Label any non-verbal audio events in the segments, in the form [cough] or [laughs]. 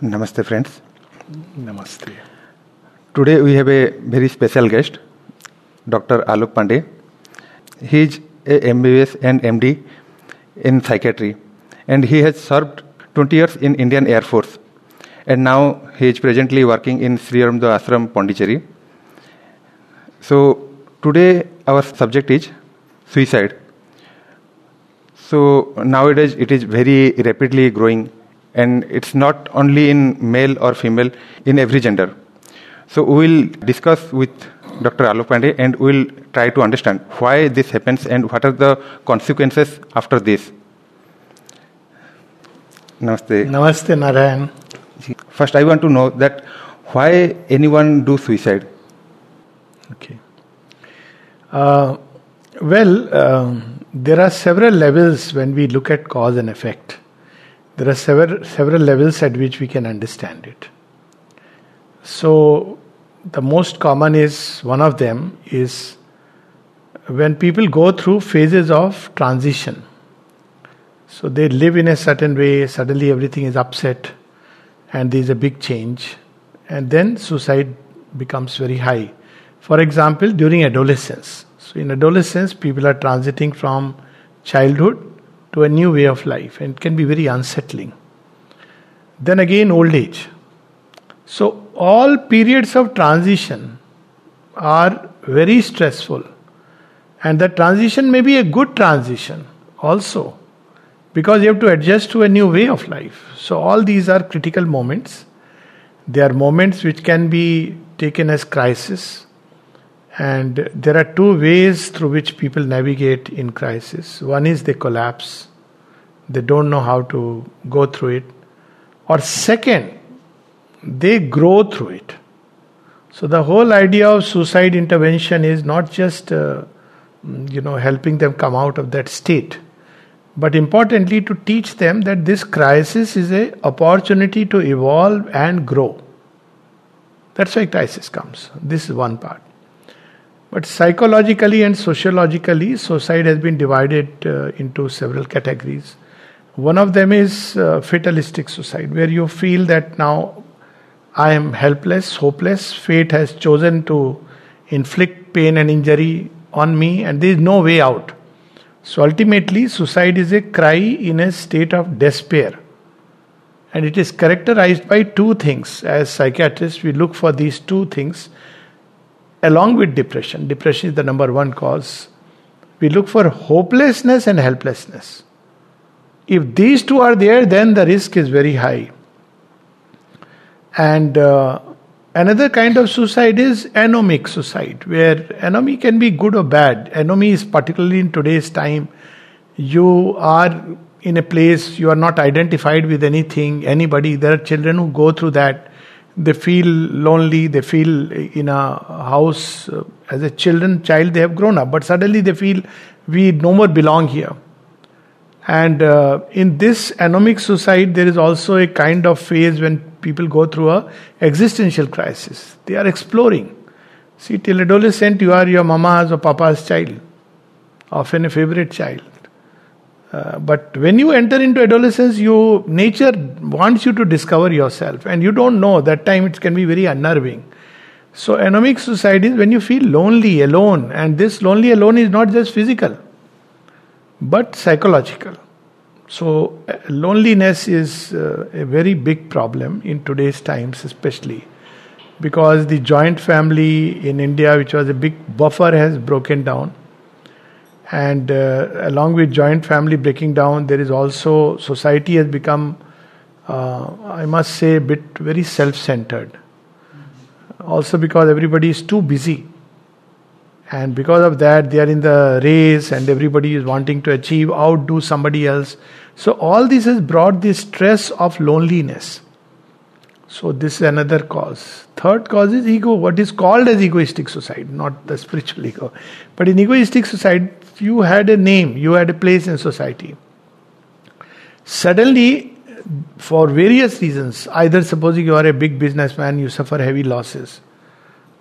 Namaste, friends. Namaste. Today we have a very special guest, Dr. Alok Pandey. He is a MBBS and MD in psychiatry, and he has served 20 years in Indian Air Force, and now he is presently working in Sri Aurobindo Ashram, Pondicherry. So today our subject is suicide. So nowadays it is very rapidly growing, and it's not only in male or female, in every gender. So we will discuss with Dr. Alok Pandey and we will try to understand why this happens and what are the consequences after this. Namaste. Namaste, Narayan. First, I want to know that why anyone do suicide. Okay. Uh, well, um, there are several levels when we look at cause and effect. There are several several levels at which we can understand it. So, the most common is one of them is when people go through phases of transition. So they live in a certain way, suddenly everything is upset, and there is a big change, and then suicide becomes very high. For example, during adolescence. So in adolescence, people are transiting from childhood to a new way of life, and can be very unsettling. Then again, old age. So all periods of transition are very stressful, and the transition may be a good transition also because you have to adjust to a new way of life. So, all these are critical moments. They are moments which can be taken as crisis, and there are two ways through which people navigate in crisis. One is they collapse, they don't know how to go through it, or second, they grow through it. So, the whole idea of suicide intervention is not just uh, you know helping them come out of that state but importantly to teach them that this crisis is a opportunity to evolve and grow. That's why crisis comes. This is one part but psychologically and sociologically suicide has been divided uh, into several categories one of them is uh, fatalistic suicide where you feel that now i am helpless hopeless fate has chosen to inflict pain and injury on me and there is no way out so ultimately, suicide is a cry in a state of despair. And it is characterized by two things. As psychiatrists, we look for these two things along with depression. Depression is the number one cause. We look for hopelessness and helplessness. If these two are there, then the risk is very high. And uh, Another kind of suicide is anomic suicide, where anomy can be good or bad. Anomy is particularly in today's time. You are in a place you are not identified with anything, anybody. There are children who go through that. They feel lonely. They feel in a house uh, as a children child. They have grown up, but suddenly they feel we no more belong here. And uh, in this anomic suicide, there is also a kind of phase when people go through a existential crisis. They are exploring. See, till adolescent, you are your mama's or papa's child, often a favorite child. Uh, but when you enter into adolescence, you nature wants you to discover yourself, and you don't know. That time it can be very unnerving. So, anomic suicide is when you feel lonely, alone, and this lonely alone is not just physical, but psychological. So, uh, loneliness is uh, a very big problem in today's times, especially because the joint family in India, which was a big buffer, has broken down. And uh, along with joint family breaking down, there is also society has become, uh, I must say, a bit very self centered. Also, because everybody is too busy. And because of that they are in the race and everybody is wanting to achieve outdo somebody else. So all this has brought the stress of loneliness. So this is another cause. Third cause is ego. What is called as egoistic suicide not the spiritual [laughs] ego. But in egoistic suicide you had a name you had a place in society suddenly for various reasons either supposing you are a big businessman you suffer heavy losses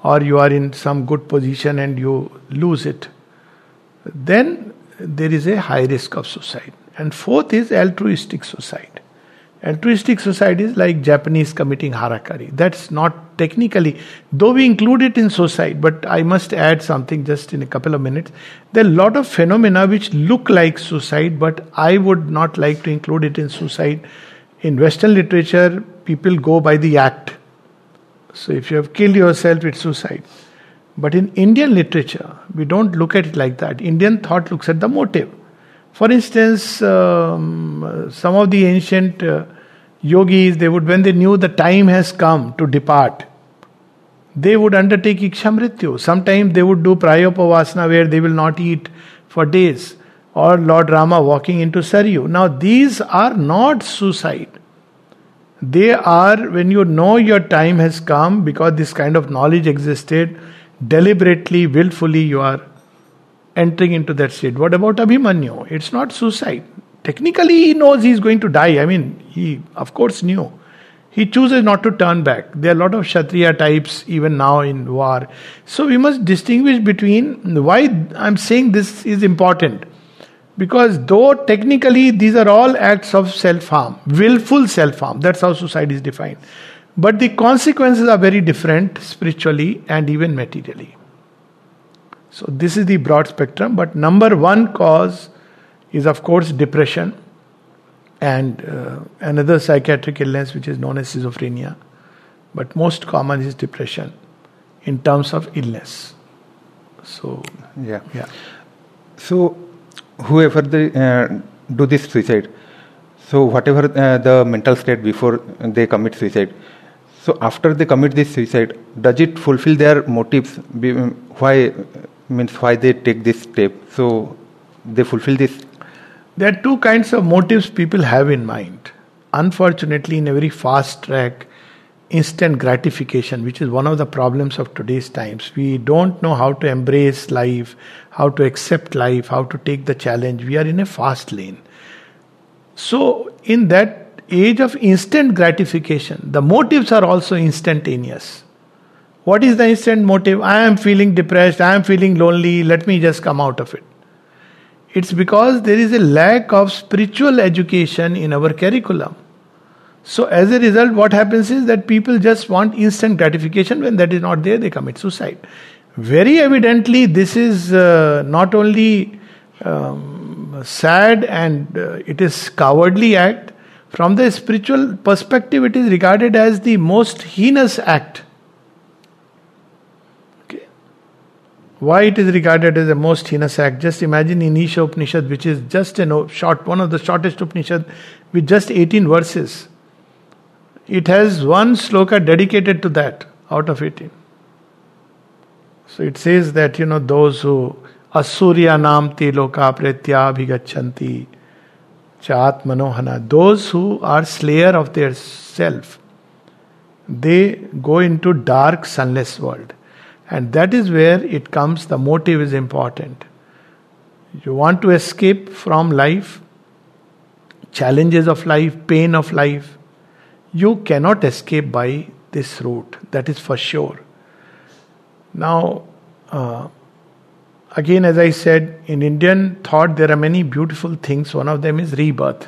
or you are in some good position and you lose it, then there is a high risk of suicide. And fourth is altruistic suicide, Altruistic is like Japanese committing harakiri. That's not technically, though we include it in suicide, but I must add something just in a couple of minutes. There are a lot of phenomena which look like suicide, but I would not like to include it in suicide. In Western literature, people go by the act. So if you have killed yourself, it's suicide. But in Indian literature, we don't look at it like that. Indian thought looks at the motive. For instance, um, some of the ancient uh, yogis, they would, when they knew the time has come to depart, they would undertake ikshamrityu. Sometimes they would do prayopavasana where they will not eat for days. Or Lord Rama walking into Saryu. Now, these are not suicide. They are when you know your time has come because this kind of knowledge existed, deliberately, willfully, you are entering into that state. What about Abhimanyu? It's not suicide. Technically, he knows he's going to die. I mean, he, of course, knew. He chooses not to turn back. There are a lot of Kshatriya types even now in war. So we must distinguish between why I'm saying this is important. Because though technically these are all acts of self harm, willful self harm, that's how suicide is defined. But the consequences are very different spiritually and even materially. So, this is the broad spectrum, but number one cause is, of course, depression and uh, another psychiatric illness which is known as schizophrenia. But most common is depression in terms of illness. So, yeah. yeah. So, whoever they uh, do this suicide, so whatever uh, the mental state before they commit suicide, so after they commit this suicide, does it fulfill their motives? Why means why they take this step. So they fulfill this. There are two kinds of motives people have in mind. Unfortunately, in a very fast track, instant gratification, which is one of the problems of today's times. We don't know how to embrace life, how to accept life, how to take the challenge. We are in a fast lane. So, in that age of instant gratification, the motives are also instantaneous. What is the instant motive? I am feeling depressed, I am feeling lonely, let me just come out of it. It's because there is a lack of spiritual education in our curriculum. So, as a result, what happens is that people just want instant gratification. When that is not there, they commit suicide. Very evidently, this is uh, not only um, sad and uh, it is cowardly act. From the spiritual perspective, it is regarded as the most heinous act Why it is regarded as the most heinous act? Just imagine in Isha Upanishad, which is just a short, one of the shortest Upanishad, with just 18 verses. It has one sloka dedicated to that out of 18. So it says that, you know, those who asurya nam te loka pretya bhigachanti chat manohana, those who are slayer of their self, they go into dark sunless world. And that is where it comes, the motive is important. You want to escape from life, challenges of life, pain of life. You cannot escape by this route, that is for sure. Now, uh, again, as I said, in Indian thought, there are many beautiful things. One of them is rebirth.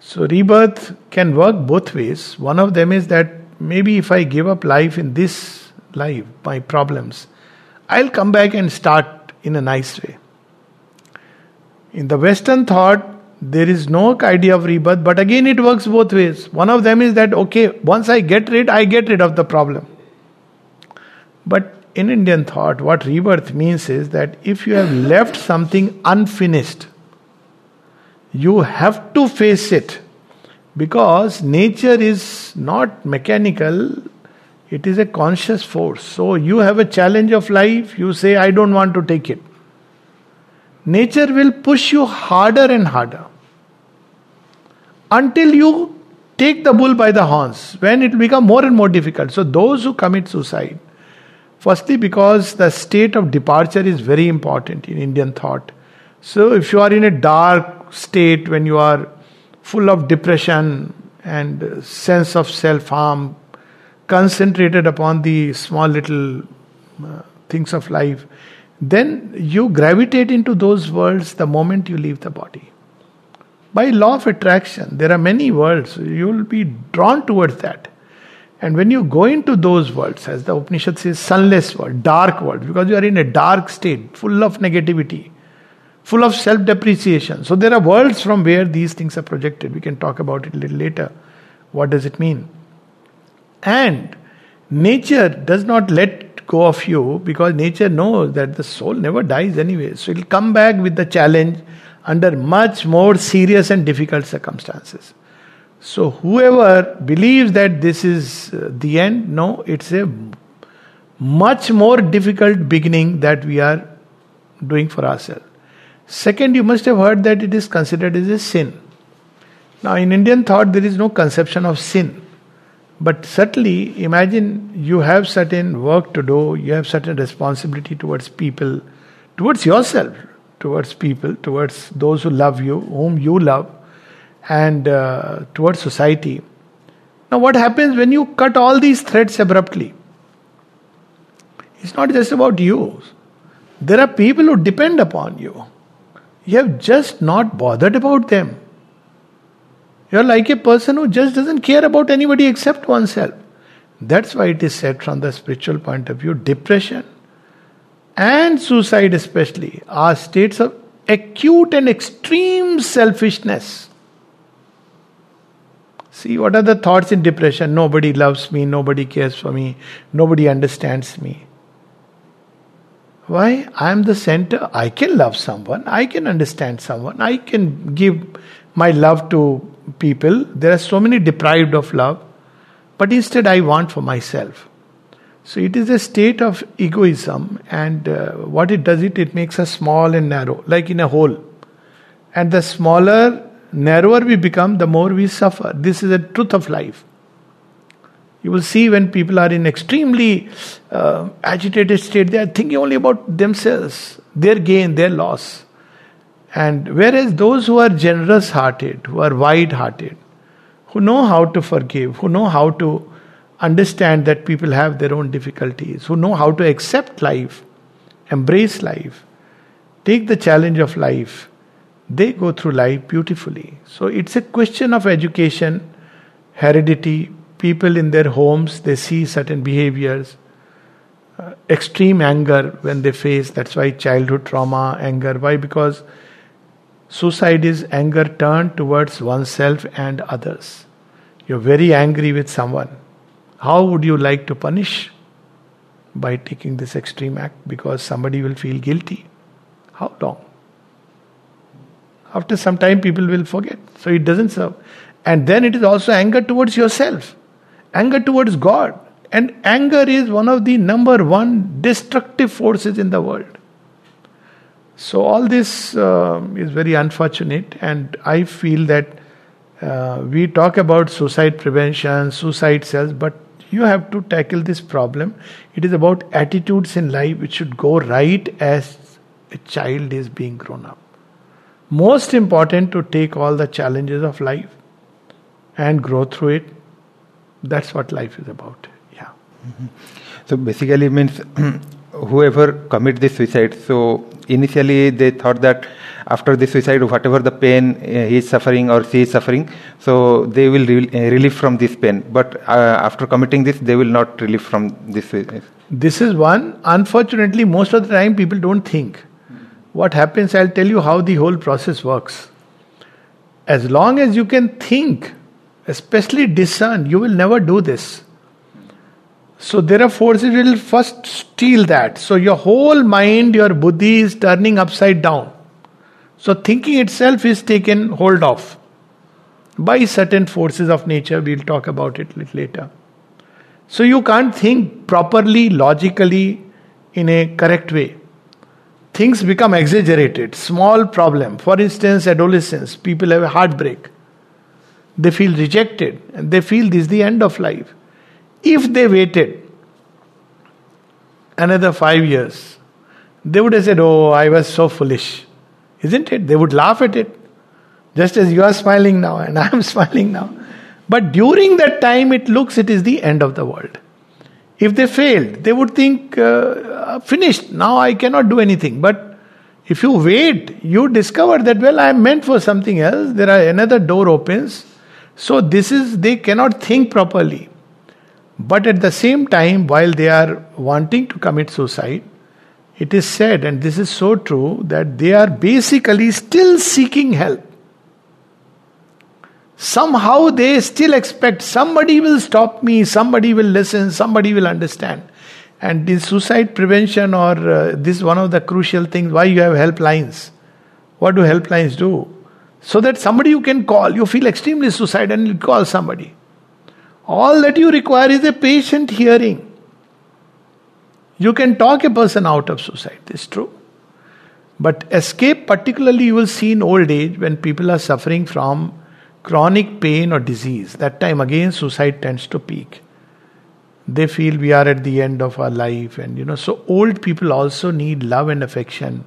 So, rebirth can work both ways. One of them is that maybe if I give up life in this life, my problems, I'll come back and start in a nice way. In the Western thought, there is no idea of rebirth, but again it works both ways. One of them is that, okay, once I get rid, I get rid of the problem. But in Indian thought, what rebirth means is that if you have left something unfinished, you have to face it because nature is not mechanical it is a conscious force. So you have a challenge of life, you say, I don't want to take it. Nature will push you harder and harder until you take the bull by the horns, when it will become more and more difficult. So those who commit suicide, firstly, because the state of departure is very important in Indian thought. So if you are in a dark state, when you are full of depression and sense of self harm, concentrated upon the small little uh, things of life, then you gravitate into those worlds the moment you leave the body. By law of attraction, there are many worlds. You will be drawn towards that. And when you go into those worlds, as the Upanishad says, sunless world, dark world, because you are in a dark state, full of negativity, full of self depreciation. So there are worlds from where these things are projected. We can talk about it a little later. What does it mean? And nature does not let go of you because nature knows that the soul never dies anyway. So it will come back with the challenge under much more serious and difficult circumstances. So, whoever believes that this is uh, the end, no, it's a much more difficult beginning that we are doing for ourselves. Second, you must have heard that it is considered as a sin. Now, in Indian thought, there is no conception of sin. But certainly, imagine you have certain work to do, you have certain responsibility towards people, towards yourself, towards people, towards those who love you, whom you love and uh, towards society. Now, what happens when you cut all these threads abruptly? It's not just about you. There are people who depend upon you. You have just not bothered about them. You're like a person who just doesn't care about anybody except oneself. That's why it is said from the spiritual point of view depression and suicide, especially, are states of acute and extreme selfishness. See, what are the thoughts in depression? Nobody loves me, nobody cares for me, nobody understands me. Why? I am the center. I can love someone, I can understand someone, I can give my love to people. There are so many deprived of love, but instead I want for myself. So it is a state of egoism, and uh, what it does, it it makes us small and narrow, like in a hole. And the smaller narrower we become, the more we suffer. This is a truth of life. You will see when people are in extremely uh, agitated state, they are thinking only about themselves, their gain, their loss. And whereas those who are generous hearted, who are wide hearted, who know how to forgive, who know how to understand that people have their own difficulties, who know how to accept life, embrace life, take the challenge of life, they go through life beautifully. So it's a question of education, heredity. People in their homes, they see certain behaviors, uh, extreme anger when they face. That's why childhood trauma, anger. Why? Because suicide is anger turned towards oneself and others. You're very angry with someone. How would you like to punish? By taking this extreme act because somebody will feel guilty. How long? After some time, people will forget. So it doesn't serve. And then it is also anger towards yourself, anger towards God. And anger is one of the number one destructive forces in the world. So all this uh, is very unfortunate, and I feel that uh, we talk about suicide prevention, suicide cells, but you have to tackle this problem. It is about attitudes in life which should go right as a child is being grown up most important to take all the challenges of life and grow through it. That's what life is about. Yeah. Mm-hmm. So basically, means [clears throat] whoever commit this suicide. So initially they thought that after the suicide, whatever the pain uh, he is suffering or she is suffering, so they will re- uh, relieve from this pain. But uh, after committing this, they will not relieve from this. This is one. Unfortunately, most of the time people don't think what happens, I'll tell you how the whole process works. As long as you can think, especially discern, you will never do this. So there are forces will first steal that. So your whole mind, your buddhi is turning upside down. So thinking itself is taken hold of by certain forces of nature. We'll talk about it little later. So you can't think properly, logically, in a correct way things become exaggerated. Small problem. For instance, adolescence, people have a heartbreak. They feel rejected and they feel this is the end of life. If they waited another five years, they would have said, Oh, I was so foolish. Isn't it? They would laugh at it. Just as you are smiling now and I am [laughs] smiling now. But during that time, it looks it is the end of the world. If they failed, they would think, uh, finished, now I cannot do anything. But If you wait, you discover that, well, I am meant for something else. There are another door opens. So this is, they cannot think properly. But at the same time, while they are wanting to commit suicide, it is said, and this is so true, that they are basically still seeking help. Somehow they still expect somebody will stop me, somebody will listen, somebody will understand. And this suicide prevention, or uh, this is one of the crucial things why you have helplines. What do helplines do? So that somebody you can call, you feel extremely suicidal and you call somebody. All that you require is a patient hearing. You can talk a person out of suicide, is true. But escape, particularly, you will see in old age when people are suffering from chronic pain or disease. That time again, suicide tends to peak. They feel we are at the end of our life, and you know, so old people also need love and affection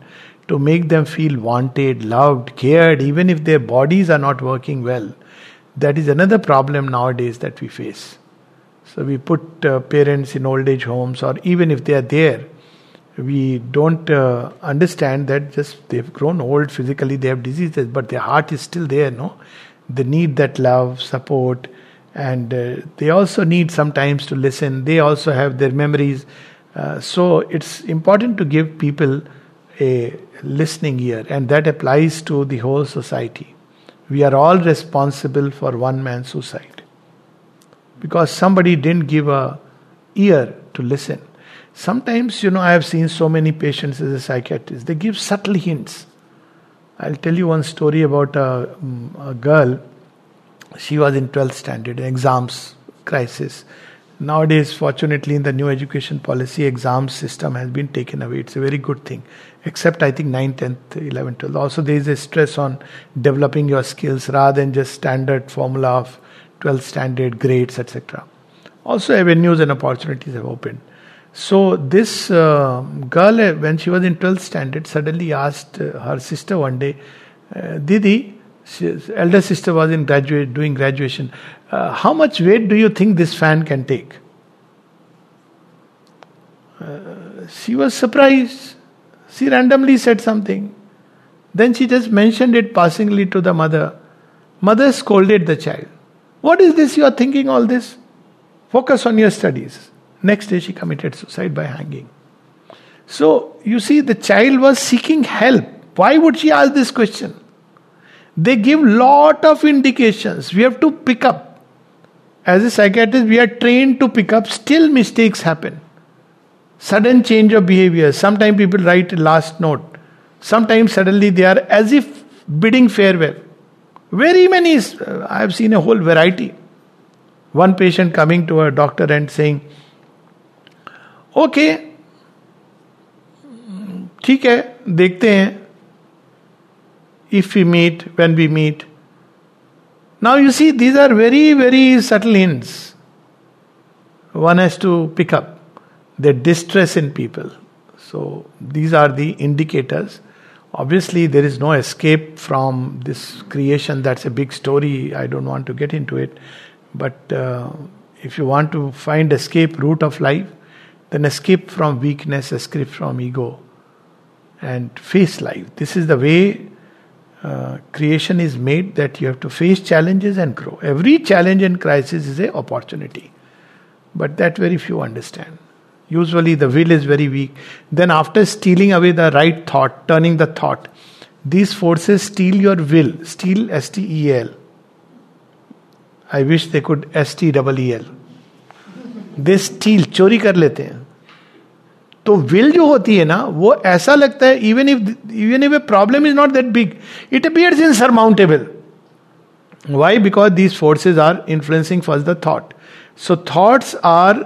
to make them feel wanted, loved, cared, even if their bodies are not working well. That is another problem nowadays that we face. So we put uh, parents in old age homes, or even if they are there, we don't uh, understand that just they've grown old physically, they have diseases, but their heart is still there, no? They need that love, support, and uh, they also need sometimes to listen. They also have their memories. Uh, so it's important to give people a listening ear, and that applies to the whole society. We are all responsible for one man's suicide because somebody didn't give a ear to listen. Sometimes, you know, I have seen so many patients as a psychiatrist, they give subtle hints. I'll tell you one story about a, a girl. She was in 12th standard, exams crisis. Nowadays, fortunately, in the new education policy, exam system has been taken away. It's a very good thing. Except, I think, 9th, 10th, 11th, 12th. Also, there is a stress on developing your skills rather than just standard formula of 12th standard grades, etc. Also, avenues and opportunities have opened. So this uh, girl, uh, when she was in 12th standard, suddenly asked uh, her sister one day, uh, Didi, elder sister was in graduate doing graduation, uh, how much weight do you think this fan can take? Uh, she was surprised. She randomly said something. Then she just mentioned it passingly to the mother. Mother scolded the child. What is this you are thinking all this? Focus on your studies. Next day, she committed suicide by hanging. So, you see, the child was seeking help. Why would she ask this question? They give lot of indications. We have to pick up. As a psychiatrist, we are trained to pick up. Still, mistakes happen. Sudden change of behavior. Sometimes people write a last note. Sometimes suddenly they are as if bidding farewell. Very many. I have seen a whole variety. One patient coming to a doctor and saying, okay ठीक है देखते हैं if we meet when we meet Now you see, these are very, very subtle hints one has to pick up. The distress in people. So these are the indicators. Obviously, there is no escape from this creation. That's a big story. I don't want to get into it. But uh, if you want to find escape route of life, then escape from weakness, escape from ego, and face life. This is the way uh, creation is made that you have to face challenges and grow. Every challenge and crisis is an opportunity, but that very few understand. Usually, the will is very weak. Then, after stealing away the right thought, turning the thought, these forces steal your will, steal S T E L. I wish they could S T E E L. They still चोरी कर लेते हैं तो will जो होती है ना, वो ऐसा लगता है even if even if a problem is not that big it appears in sur surmountable why because these forces are influencing for the thought so thoughts are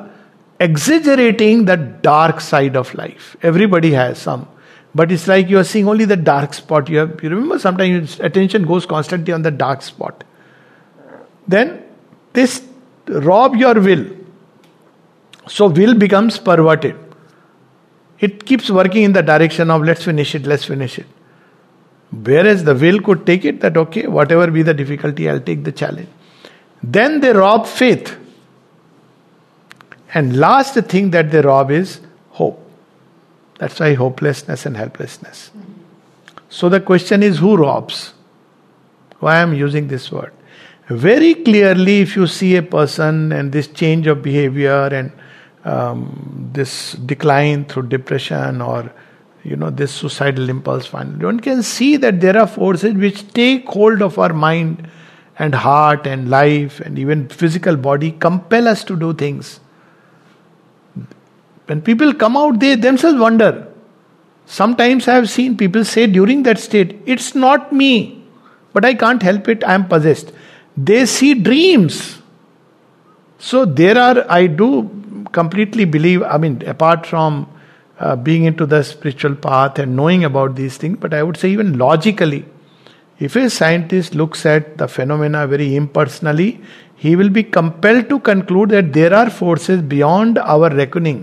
exaggerating the dark side of life everybody has some but it's like you are seeing only the dark spot you you remember sometime attention goes constantly on the dark spot then this rob your will so will becomes perverted It keeps working in the direction of let's finish it, let's finish it. Whereas the will could take it that okay, whatever be the difficulty, I'll take the challenge. Then they rob faith. And last thing that they rob is hope. That's why hopelessness and helplessness. So the question is who robs? Why I am using this word? Very clearly, if you see a person and this change of behavior and um, this decline through depression or you know this suicidal impulse finally one can see that there are forces which take hold of our mind and heart and life and even physical body compel us to do things. When people come out they themselves wonder. Sometimes i have seen people say during that state it's not me but i can't help it i am possessed. They see dreams. So there are i do completely believe, I mean, apart from uh, being into the spiritual path and knowing about these things, but I would say even logically, if a scientist looks at the phenomena very impersonally, he will be compelled to conclude that there are forces beyond our reckoning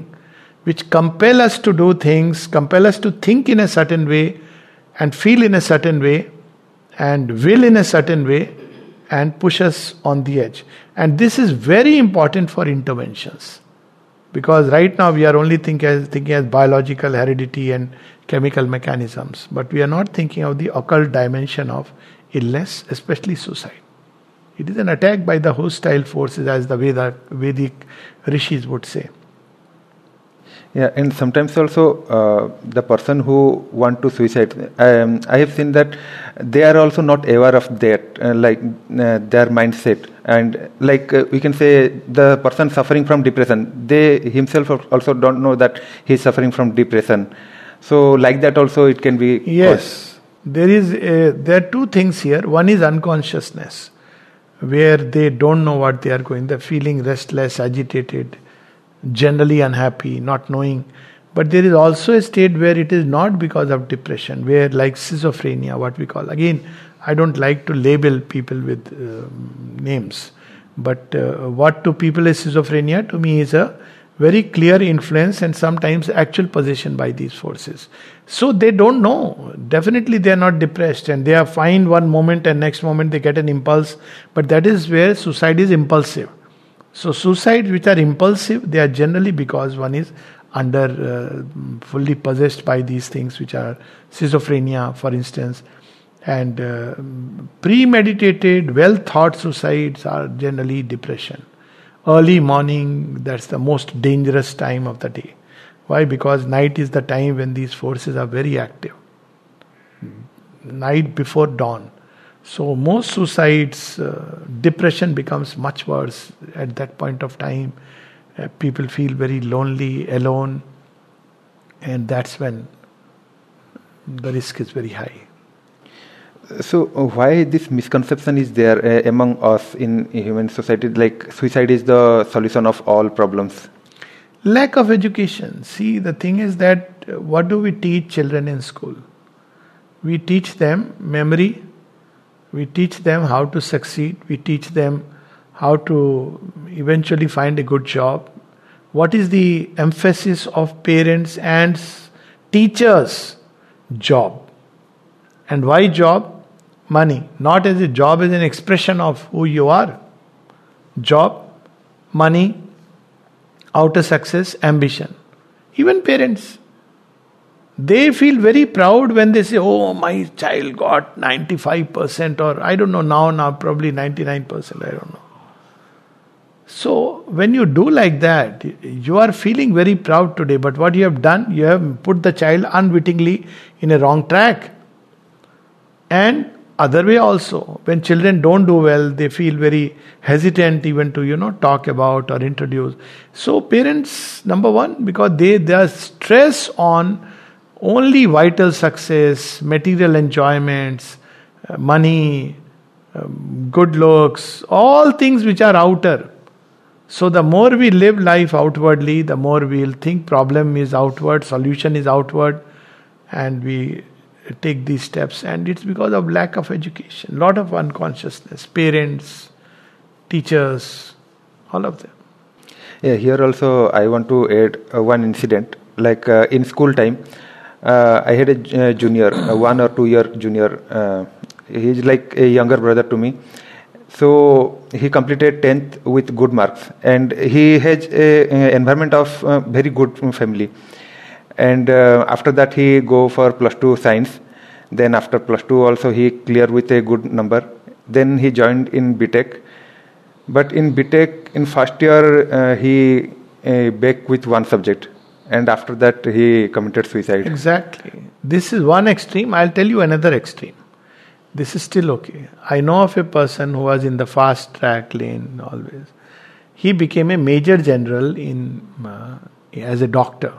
which compel us to do things, compel us to think in a certain way, and feel in a certain way, and will in a certain way, and push us on the edge. And this is very important for interventions. Because right now we are only think as, thinking as biological heredity and chemical mechanisms, but we are not thinking of the occult dimension of illness, especially suicide. It is an attack by the hostile forces, as the Veda, Vedic rishis would say. Yeah, and sometimes also uh, the person who want to suicide, um, I have seen that they are also not aware of that, uh, like uh, their mindset, and like uh, we can say the person suffering from depression, they himself also don't know that he is suffering from depression. So like that also it can be. Yes, there is a, there are two things here. One is unconsciousness, where they don't know what they are going. They're feeling restless, agitated generally unhappy, not knowing. But there is also a state where it is not because of depression, where like schizophrenia, what we call. Again, I don't like to label people with uh, names. But uh, what to people is schizophrenia, to me is a very clear influence and sometimes actual possession by these forces. So they don't know. Definitely they are not depressed and they are fine one moment and next moment they get an impulse. But that is where suicide is impulsive. So, suicides which are impulsive, they are generally because one is under uh, fully possessed by these things, which are schizophrenia, for instance, and uh, premeditated, well thought suicides are generally depression. Early morning, that's the most dangerous time of the day. Why? Because night is the time when these forces are very active. Night before dawn. So most suicides, uh, depression becomes much worse at that point of time. Uh, people feel very lonely, alone, and that's when the risk is very high. So uh, why this misconception is there uh, among us in human society? Like suicide is the solution of all problems. Lack of education. See, the thing is that uh, what do we teach children in school? We teach them memory, we teach them how to succeed, we teach them how to eventually find a good job. What is the emphasis of parents and teachers? Job. And why job? Money. Not as a job as an expression of who you are. Job, money, outer success, ambition. Even parents. They feel very proud when they say, Oh, my child got 95%, or I don't know now, now probably 99%, I don't know. So, when you do like that, you are feeling very proud today, but what you have done, you have put the child unwittingly in a wrong track. And other way also, when children don't do well, they feel very hesitant even to, you know, talk about or introduce. So, parents, number one, because they, are stress on only vital success, material enjoyments, uh, money, um, good looks, all things which are outer. So the more we live life outwardly, the more we'll think problem is outward, solution is outward, and we take these steps. And it's because of lack of education, lot of unconsciousness, parents, teachers, all of them. Yeah, here also I want to add uh, one incident. Like uh, in school time, uh, I had a uh, junior, a one or two year junior. Uh, he's like a younger brother to me. So he completed 10th with good marks, and he has a, a environment of uh, very good family. And uh, after that, he go for plus two science. Then after plus two also he clear with a good number. Then he joined in BTech. But in BTech in first year uh, he uh, back with one subject and after that he committed suicide. Exactly. This is one extreme. I'll tell you another extreme. This is still okay. I know of a person who was in the fast track lane always. He became a major general in uh, as a doctor,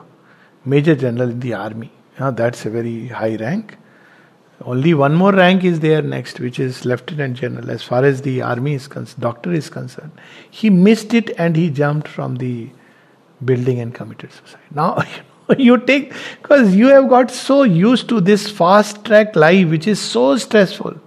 major general in the army. Now that's a very high rank. Only one more rank is there next, which is lieutenant general. As far as the army is concerned, doctor is concerned, he missed it and he jumped from the building and committed suicide. Now [laughs] you take because you have got so used to this fast track life, which is so stressful.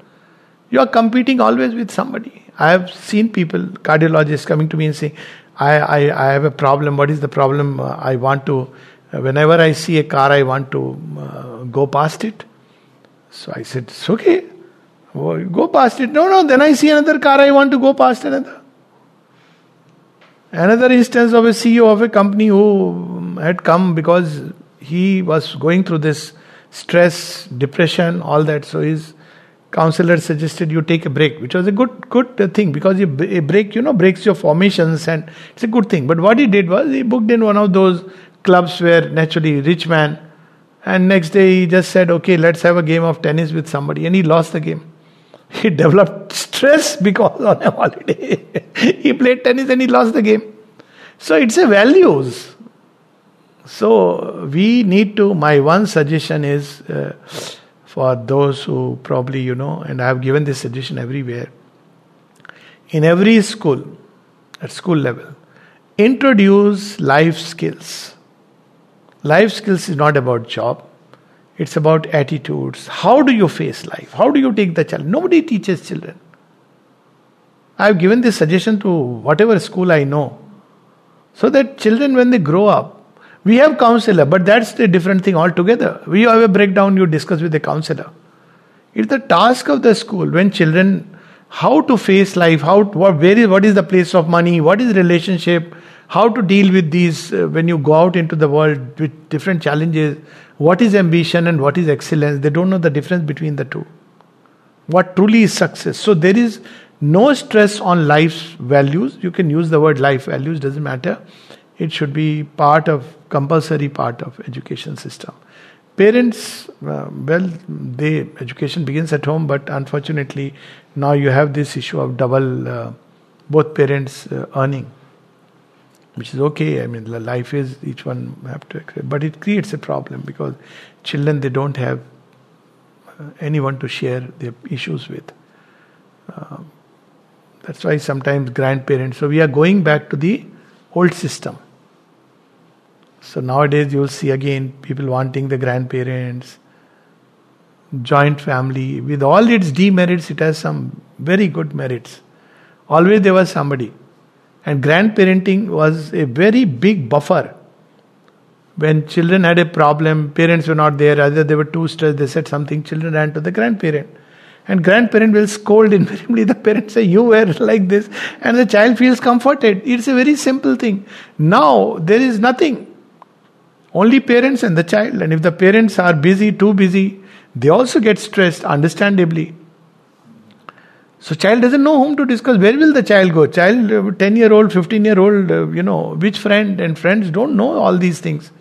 You are competing always with somebody. I have seen people, cardiologists, coming to me and saying, I, I, I have a problem. What is the problem? Uh, I want to, whenever I see a car, I want to uh, go past it. So I said, It's okay. Go past it. No, no, then I see another car, I want to go past another. Another instance of a CEO of a company who had come because he was going through this stress, depression, all that. So his counselor suggested you take a break, which was a good good thing because a break, you know, breaks your formations and it's a good thing. But what he did was he booked in one of those clubs where naturally rich man and next day he just said, okay, let's have a game of tennis with somebody. And he lost the game. [laughs] He developed stress because on a holiday [laughs] he played tennis and he lost the game. So it's a values. So we need to, my one suggestion is uh, for those who probably, you know, and I have given this suggestion everywhere. In every school, at school level, introduce life skills Life skills is not about job. It's about attitudes. How do you face life? How do you take the challenge? Nobody teaches children. I've given this suggestion to whatever school I know. So that children, when they grow up, we have counselor, but that's a different thing altogether. We have a breakdown, you discuss with the counselor. It's the task of the school when children how to face life, how what, where is what is the place of money, what is relationship, how to deal with these uh, when you go out into the world with different challenges what is ambition and what is excellence? They don't know the difference between the two. What truly is success? So there is no stress on life's values. You can use the word life values doesn't matter. It should be part of compulsory part of education system. Parents uh, well they education begins at home but unfortunately now you have this issue of double uh, both parents uh, earning which is okay. I mean, life is each one have to accept, but it creates a problem because children they don't have uh, anyone to share their issues with. Uh, that's why sometimes grandparents. So we are going back to the old system. So nowadays you will see again people wanting the grandparents, joint family. With all its demerits, it has some very good merits. Always there was somebody and grandparenting was a very big buffer. When children had a problem, parents were not there, either they were too stressed, they said something, children ran to the grandparent. And grandparent will scold [laughs] invariably. The parents say, You were like this. And the child feels comforted. It's a very simple thing. Now, there is nothing. Only parents and the child. And if the parents are busy, too busy, they also get stressed, understandably. So child doesn't know whom to discuss. Where will the child go? Child, uh, 10 year old, 15 year old, uh, you know, which friend and friends don't know all these things.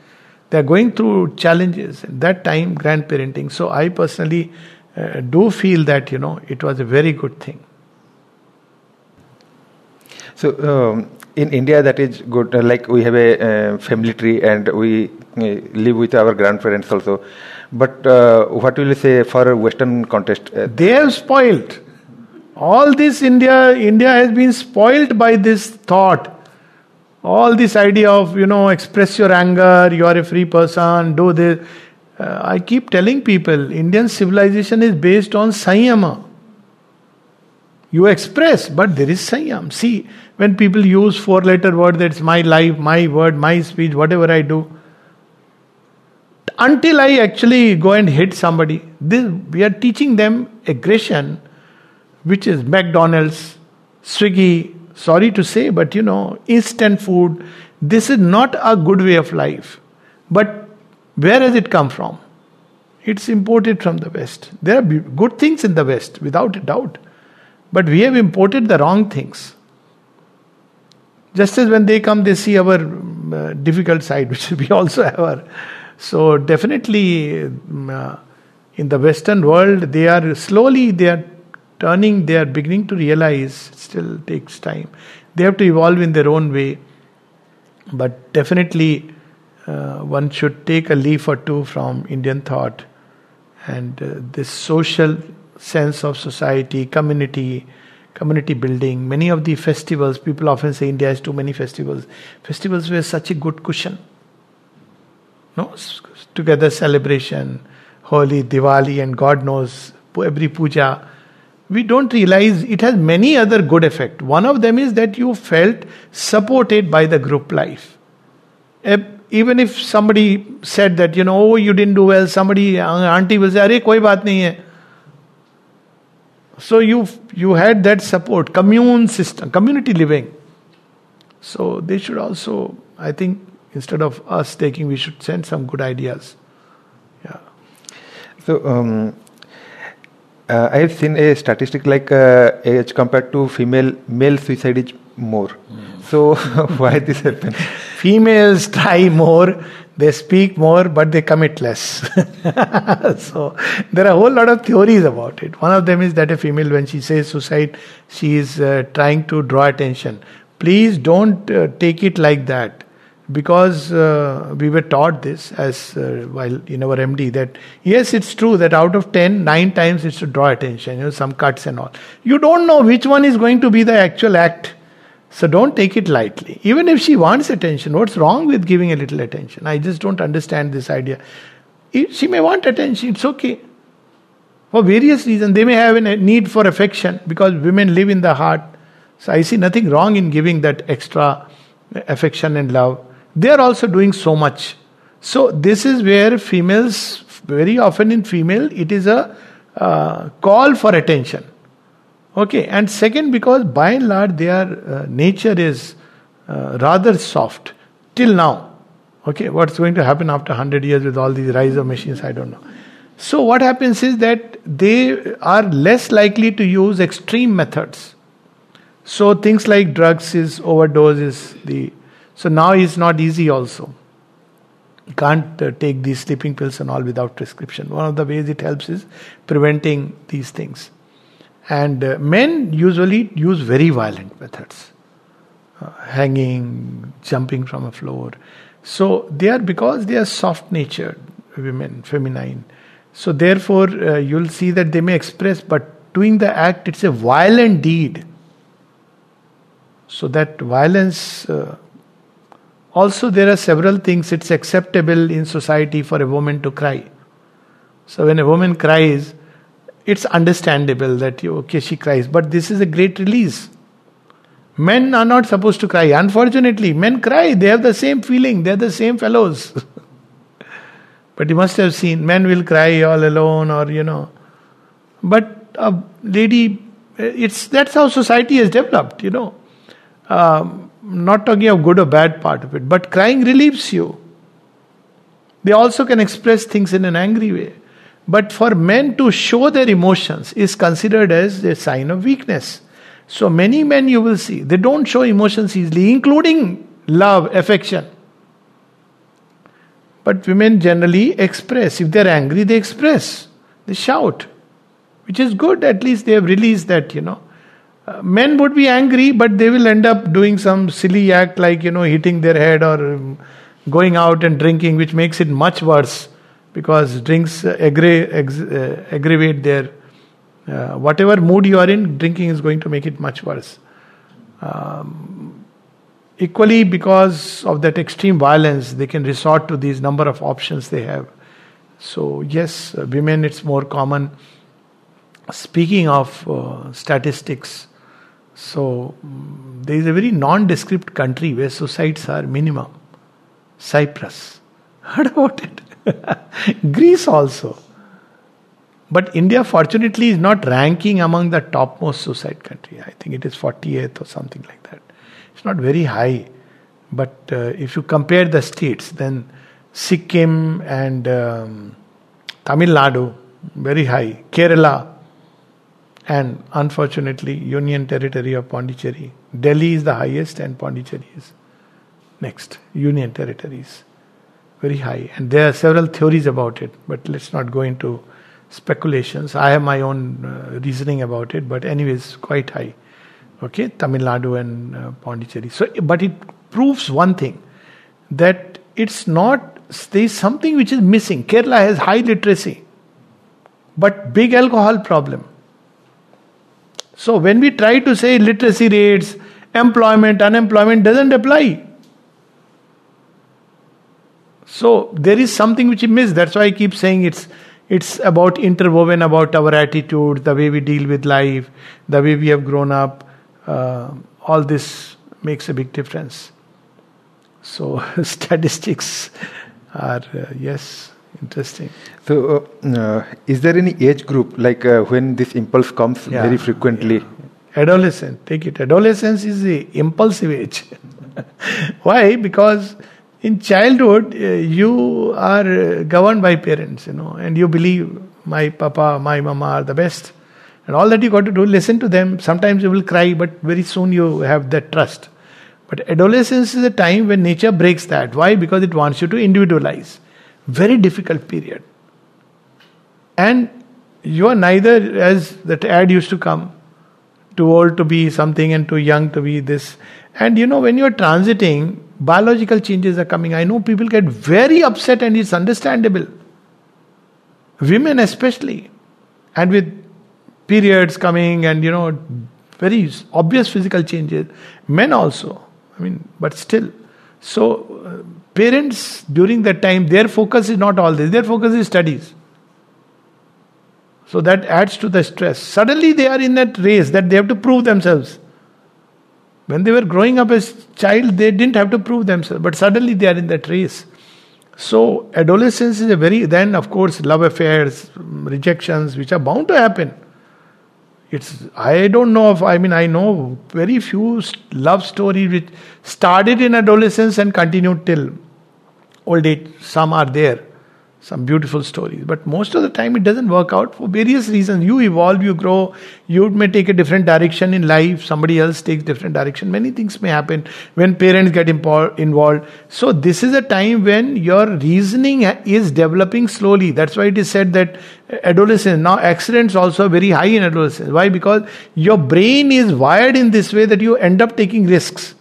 They are going through challenges. At that time, grandparenting. So I personally uh, do feel that, you know, it was a very good thing. So um, in India, that is good. Uh, like we have a uh, family tree and we uh, live with our grandparents also. But what will you say for a Western context? they have spoiled all this India, India has been spoiled by this thought. All this idea of, you know, express your anger, you are a free person, do this. Uh, I keep telling people, Indian civilization is based on Sanyama. You express, but there is Sanyam. See, when people use four letter word, that's my life, my word, my speech, whatever I do. Until I actually go and hit somebody, this, we are teaching them aggression which is McDonald's, Swiggy, sorry to say, but you know, instant food. This is not a good way of life. But where has it come from? It's imported from the West. There are good things in the West, without a doubt. But we have imported the wrong things. Just as when they come, they see our uh, difficult side, [laughs] which we also have. Our, so definitely, um, uh, in the Western world, they are slowly they are turning. They are beginning to realize. It still takes time. They have to evolve in their own way. But definitely, uh, one should take a leaf or two from Indian thought and uh, this social sense of society, community, community building. Many of the festivals, people often say India has too many festivals. Festivals were such a good cushion. No, together celebration, Holi, Diwali, and God knows every puja. We don't realize it has many other good effect. One of them is that you felt supported by the group life even if somebody said that, you know, oh, you didn't do well, somebody, auntie will say, Are, koi baat nahi hai. So you you had that support, commune system, community living. So they should also, I think, instead of us taking, we should send some good ideas. Yeah. So um, uh, I have seen a statistic like uh, age compared to female, male suicide is more. Mm. So [laughs] why this happens? Females try more, they speak more, but they commit less. [laughs] so there are a whole lot of theories about it. One of them is that a female, when she says suicide, she is uh, trying to draw attention. Please don't uh, take it like that because uh, we were taught this as uh, while in our MD that yes, it's true that out of 10, 9 times it's to draw attention, you know, some cuts and all. You don't know which one is going to be the actual act so don't take it lightly. Even if she wants attention, what's wrong with giving a little attention? I just don't understand this idea. She may want attention, it's okay. For various reasons, they may have a need for affection because women live in the heart. So I see nothing wrong in giving that extra affection and love. They are also doing so much. So this is where females, very often in female, it is a uh, call for attention. Okay, and second, because by and large their uh, nature is uh, rather soft till now. Okay, what's going to happen after 100 years with all these rise of machines, I don't know. So, what happens is that they are less likely to use extreme methods. So, things like drugs is overdose is the. So, now it's not easy also. You can't uh, take these sleeping pills and all without prescription. One of the ways it helps is preventing these things. And uh, men usually use very violent methods uh, hanging, jumping from a floor. So they are because they are soft natured women, feminine. So therefore, uh, you'll see that they may express, but doing the act, it's a violent deed. So that violence. Also, there are several things. It's acceptable in society for a woman to cry. So when a woman cries, it's understandable that okay she cries. But this is a great release. Men are not supposed to cry. Unfortunately men cry. They have the same feeling. They're the same fellows. [laughs] But you must have seen men will cry all alone or you know. But a lady it's that's how society has developed you know. Um, not talking of good or bad part of it but crying relieves you they also can express things in an angry way but for men to show their emotions is considered as a sign of weakness. So many men you will see, they don't show emotions easily, including love, affection. But women generally express. If they're angry, they express. They shout, which is good. At least they have released that, you know. Men would be angry, but they will end up doing some silly act like, you know, hitting their head or um, going out and drinking, which makes it much worse because drinks aggra- ex- uh, aggravate their uh, whatever mood you are in drinking is going to make it much worse. Um, equally because of that extreme violence they can resort to these number of options they have. So yes women it's more common. Speaking of uh, statistics so there is a very nondescript country where suicides are minimum cyprus [laughs] heard about it [laughs] Greece also. But India, fortunately, is not ranking among the topmost suicide country. I think it is 48th or something like that. It's not very high. But uh, if you compare the states, then Sikkim and um, Tamil Nadu, very high. Kerala, and unfortunately, Union Territory of Pondicherry. Delhi is the highest, and Pondicherry is next. Union territories, very high, and there are several theories about it. But let's not go into speculations. I have my own uh, reasoning about it, but anyways, quite high. Okay, Tamil Nadu and uh, Pondicherry. So, but it proves one thing that it's not. There is something which is missing. Kerala has high literacy, but big alcohol problem. So when we try to say literacy rates, employment, unemployment doesn't apply. So there is something which we miss. That's why I keep saying it's it's about interwoven about our attitude, the way we deal with life, the way we have grown up. Uh, all this makes a big difference. So [laughs] statistics are uh, yes interesting. So, uh, uh, is there any age group like uh, when this impulse comes Yeah, very frequently? Adolescent, take it. Adolescence is the impulsive age. [laughs] Why? Because in childhood uh, you are uh, governed by parents, you know, and you believe my papa, my mama are the best. And all that you got to do, listen to them. Sometimes you will cry, but very soon you have that trust. But adolescence is a time when nature breaks that. Why? Because it wants you to individualize. Very difficult period. And you are neither, as that ad used to come, too old to be something and too young to be this. And you know, when you're transiting, biological changes are coming. I know people get very upset, and it's understandable. Women, especially, and with periods coming, and you know, very obvious physical changes. Men also. I mean, but still. So, uh, parents during that time, their focus is not all this, their focus is studies. So that adds to the stress. Suddenly they are in that race that they have to prove themselves. When they were growing up as child, they didn't have to prove themselves, but suddenly they are in that race. So adolescence is a very then of course love affairs, rejections, which are bound to happen. It's I don't know if I mean I know very few love stories which started in adolescence and continued till old age. Some are there some beautiful stories. But most of the time it doesn't work out for various reasons. You evolve you grow you may take a different direction in life somebody else takes different direction. Many things may happen when parents get involved. So this is a time when your reasoning is developing slowly. That's why it is said that adolescence now accidents also are very high in adolescence. Why? Because your brain is wired in this way that you end up taking risks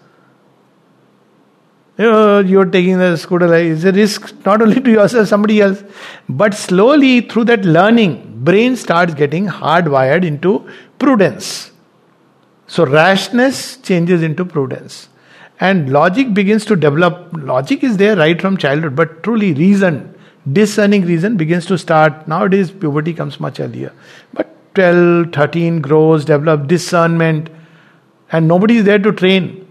you know, you're taking the scooter it's a risk not only to yourself somebody else. But slowly through that learning brain starts getting hardwired into prudence. So rashness changes into prudence. And logic begins to develop. Logic is there right from childhood but truly reason discerning reason begins to start. Nowadays puberty comes much earlier. But 12 13 grows develop discernment. And nobody is there to train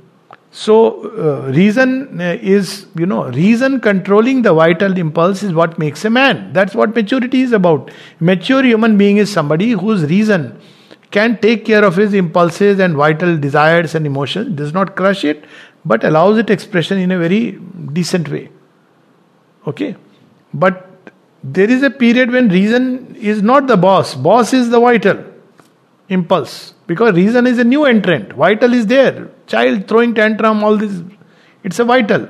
so, uh, reason uh, is, you know, reason controlling the vital impulse is what makes a man. That's what maturity is about. Mature human being is somebody whose reason can take care of his impulses and vital desires and emotions, does not crush it, but allows it expression in a very decent way. Okay? But there is a period when reason is not the boss, boss is the vital impulse. Because reason is a new entrant, vital is there child throwing tantrum, all this, it's a vital.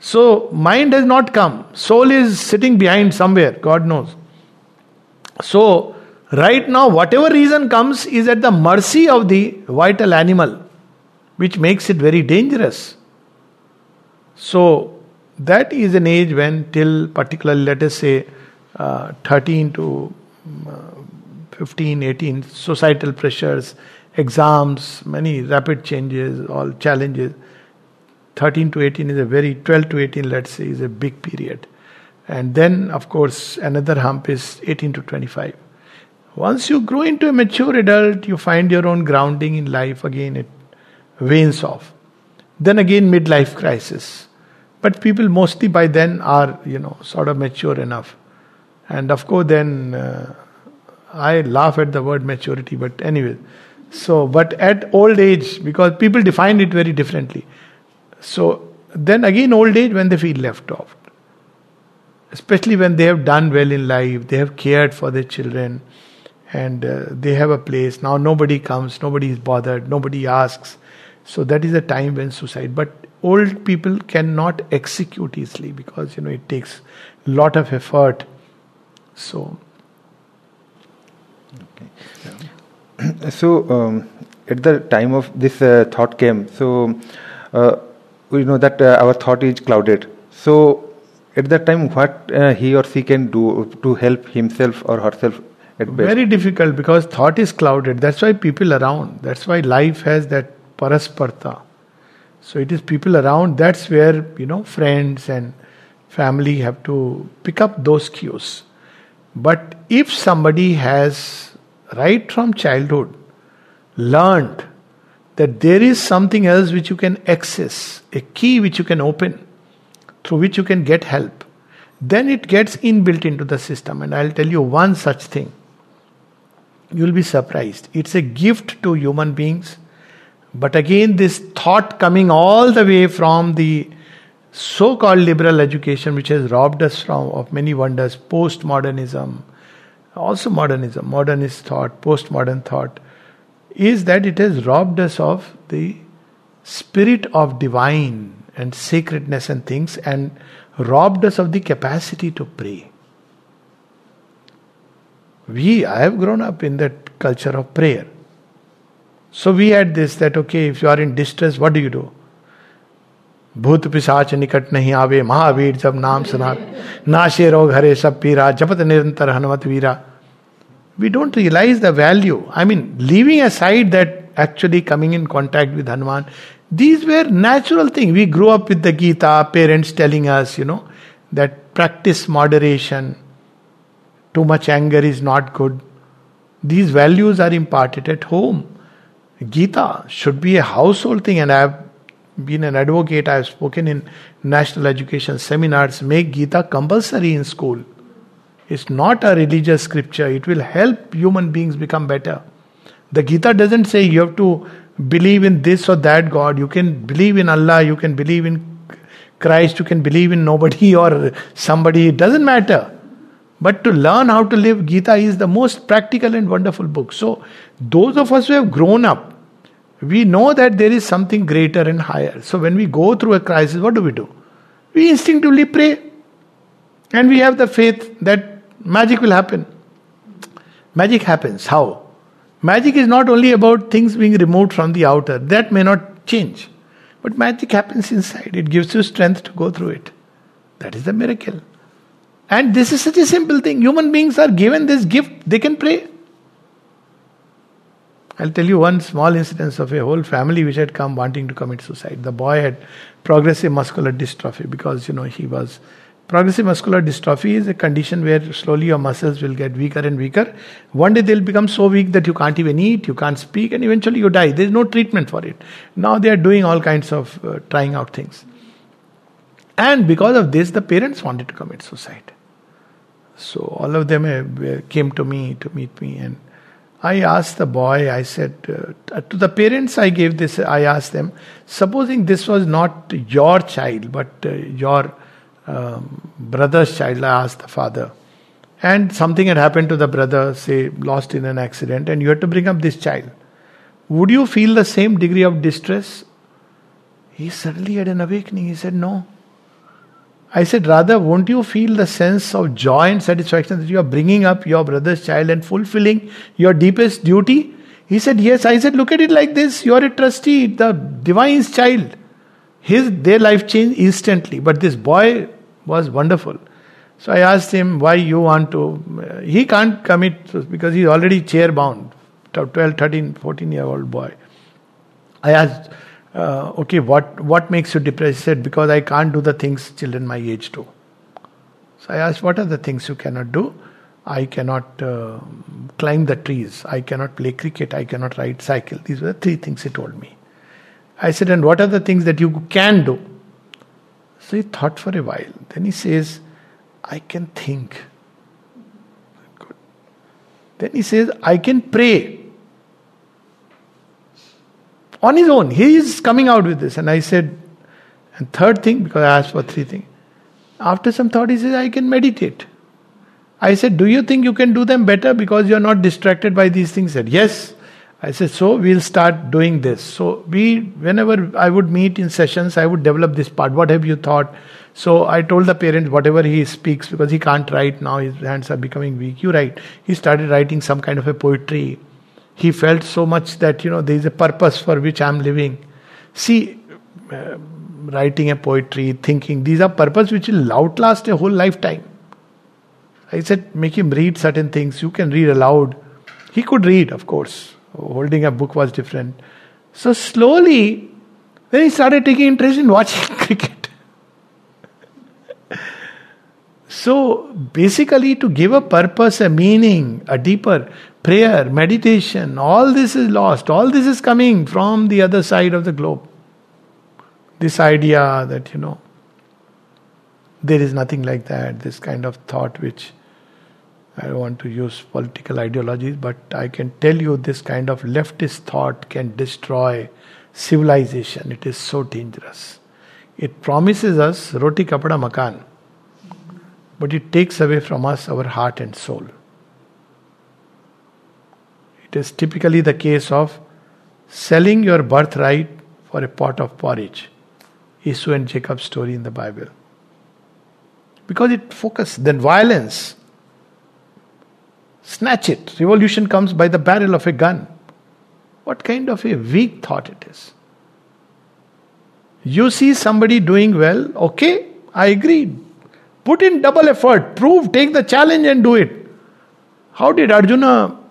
So, mind has not come. Soul is sitting behind somewhere, God knows. So, right now, whatever reason comes is at the mercy of the vital animal, which makes it very dangerous. So, that is an age when, till particularly, let us say, uh, 13 to uh, 15, 18, societal pressures, exams, many rapid changes, all challenges. 13 to 18 is a very, 12 to 18, let's say, is a big period. And then, of course, another hump is 18 to 25. Once you grow into a mature adult, you find your own grounding in life, again, it wanes off. Then again, midlife crisis. But people mostly by then are, you know, sort of mature enough. And of course, then uh, I laugh at the word maturity, but anyway, so, but at old age, because people define it very differently. So, then again, old age when they feel left off. especially when they have done well in life, they have cared for their children, and uh, they have a place. Now nobody comes, nobody is bothered, nobody asks. So that is a time when suicide. But old people cannot execute easily because you know it takes a lot of effort. So. Okay. [clears throat] so um, at the time of this uh, thought came, so uh, we know that uh, our thought is clouded. So at that time, what uh, he or she can do to help himself or herself at best? very difficult because thought is clouded. That's why people around. That's why life has that parasparta. So it is people around. That's where you know friends and family have to pick up those cues. But if somebody has right from childhood learned that there is something else which you can access, a key which you can open, through which you can get help, then it gets inbuilt into the system. And I'll tell you one such thing you'll be surprised. It's a gift to human beings. But again, this thought coming all the way from the so called liberal education, which has robbed us from of many wonders, postmodernism, also modernism, modernist thought, postmodern thought, is that it has robbed us of the spirit of divine and sacredness and things and robbed us of the capacity to pray. We i have grown up in that culture of prayer. So we had this that okay if you are in distress what do you do भूत पिशाच निकट नहीं आवे, महावीर जब नाम सुना। नाशे रोग हरे, सब पीरा, जपत निरंतर हनुमत वीरा। We don't realise the value I mean living a side that actually coming in contact with Hanuman these were natural thing we grow up with the Gita parents telling us you know that practice moderation too much anger is not good these values are imparted at home Gita should be a household thing and I been an advocate, I have spoken in national education seminars. Make Gita compulsory in school. It's not a religious scripture, it will help human beings become better. The Gita doesn't say you have to believe in this or that God. You can believe in Allah, you can believe in Christ, you can believe in nobody [laughs] or somebody. It doesn't matter. But to learn how to live, Gita is the most practical and wonderful book. So, those of us who have grown up, we know that there is something greater and higher. So, when we go through a crisis, what do we do? We instinctively pray. And we have the faith that magic will happen. Magic happens. How? Magic is not only about things being removed from the outer, that may not change. But magic happens inside. It gives you strength to go through it. That is the miracle. And this is such a simple thing. Human beings are given this gift, they can pray. I'll tell you one small instance of a whole family which had come wanting to commit suicide. The boy had progressive muscular dystrophy because you know he was progressive muscular dystrophy is a condition where slowly your muscles will get weaker and weaker. One day they'll become so weak that you can't even eat, you can't speak, and eventually you die. There's no treatment for it. Now they are doing all kinds of uh, trying out things. And because of this, the parents wanted to commit suicide. So all of them uh, came to me to meet me, and I asked the boy. I said uh, to the parents, I gave this. I asked them, supposing this was not your child, but uh, your um, brother's child. I asked the father, and something had happened to the brother, say lost in an accident, and you had to bring up this child. Would you feel the same degree of distress? He suddenly had an awakening. He said, No. I said, rather, won't you feel the sense of joy and satisfaction that you are bringing up your brother's child and fulfilling your deepest duty? He said, Yes. I said, Look at it like this. You are a trustee, the divine's child. His their life changed instantly, but this boy was wonderful. So I asked him why you want to. He can't commit because he's already chair bound, 12, 13, 14 year old boy. I asked, uh, okay, what, what makes you depressed? He said, because I can't do the things children my age do. So I asked, what are the things you cannot do? I cannot uh, climb the trees. I cannot play cricket. I cannot ride cycle. These were the three things he told me. I said, and what are the things that you can do? So he thought for a while. Then he says, I can think. Good. Then he says, I can pray on his own. He is coming out with this. And I said, and third thing, because I asked for three things, After some thought, he says, I can meditate. I said, Do you think you can do them better because you're not distracted by these things? He said, Yes. I said, So we'll start doing this. So we, whenever I would meet in sessions, I would develop this part. What have you thought? So I told the parents, whatever he speaks, because he can't write now, his hands are becoming weak. You write. He started writing some kind of a poetry. He felt so much that, you know, there is a purpose for which I'm living. See, uh, writing a poetry, thinking, these are purpose which will outlast a whole lifetime. I said, make him read certain things. You can read aloud. He could read, of course. Holding a book was different. So slowly, then he started taking interest in watching [laughs] cricket. so basically, to give a purpose, a meaning, a deeper prayer, meditation, all this is lost. All this is coming from the other side of the globe this idea that, you know, there is nothing like that, this kind of thought which I don't want to use political ideologies, but I can tell you this kind of leftist thought can destroy civilization. It is so dangerous. It promises us roti kapada makan, but it takes away from us our heart and soul. It is typically the case of selling your birthright for a pot of porridge. Esau and Jacob's story in the Bible. Because it focuses, then violence. Snatch it. Revolution comes by the barrel of a gun. What kind of a weak thought it is? You see somebody doing well, okay, I agree. Put in double effort, prove, take the challenge and do it. How did Arjuna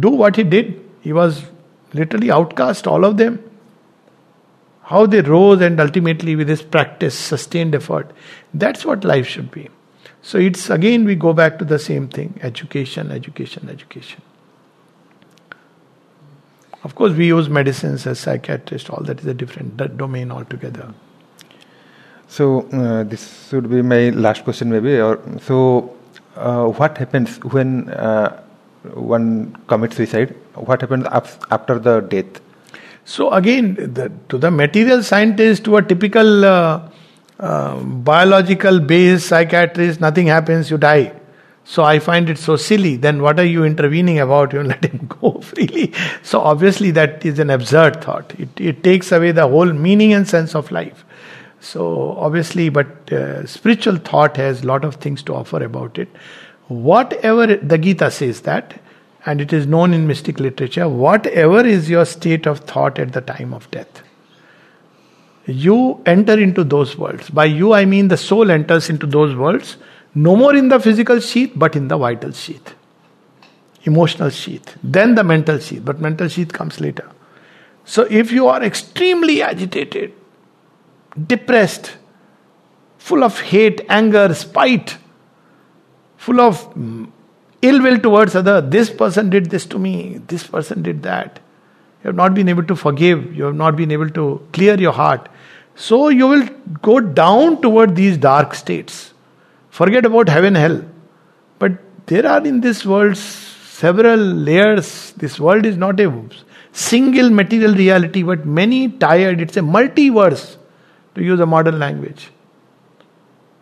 do what he did? He was literally outcast, all of them how they rose and ultimately with this practice, sustained effort. That's what life should be. So it's again we go back to the same thing education, education, education. Of course, we use medicines as psychiatrists, all that is a different domain altogether. So, uh, this should be my last question, maybe. Or, so, uh, what happens when uh, one commits suicide? What happens after the death? So again, the, to the material scientist, to a typical uh, uh, biological based psychiatrist, nothing happens, you die. So I find it so silly. Then what are you intervening about? You [laughs] let him go freely. So obviously that is an absurd thought. It, it takes away the whole meaning and sense of life. So obviously, but uh, spiritual thought has lot of things to offer about it. Whatever the Gita says that and it is known in mystic literature whatever is your state of thought at the time of death you enter into those worlds. By you i mean the soul enters into those worlds no more in the physical sheath but in the vital sheath emotional sheath then the mental sheath but mental sheath comes later. So if you are extremely agitated depressed full of hate anger spite full of ill will towards other. This person did this to me, this person did that. You have not been able to forgive, you have not been able to clear your heart. So you will go down toward these dark states. Forget about heaven, hell. But there are in this world several layers. This world is not a single material reality, but many tired. It's a multiverse, to use a modern language.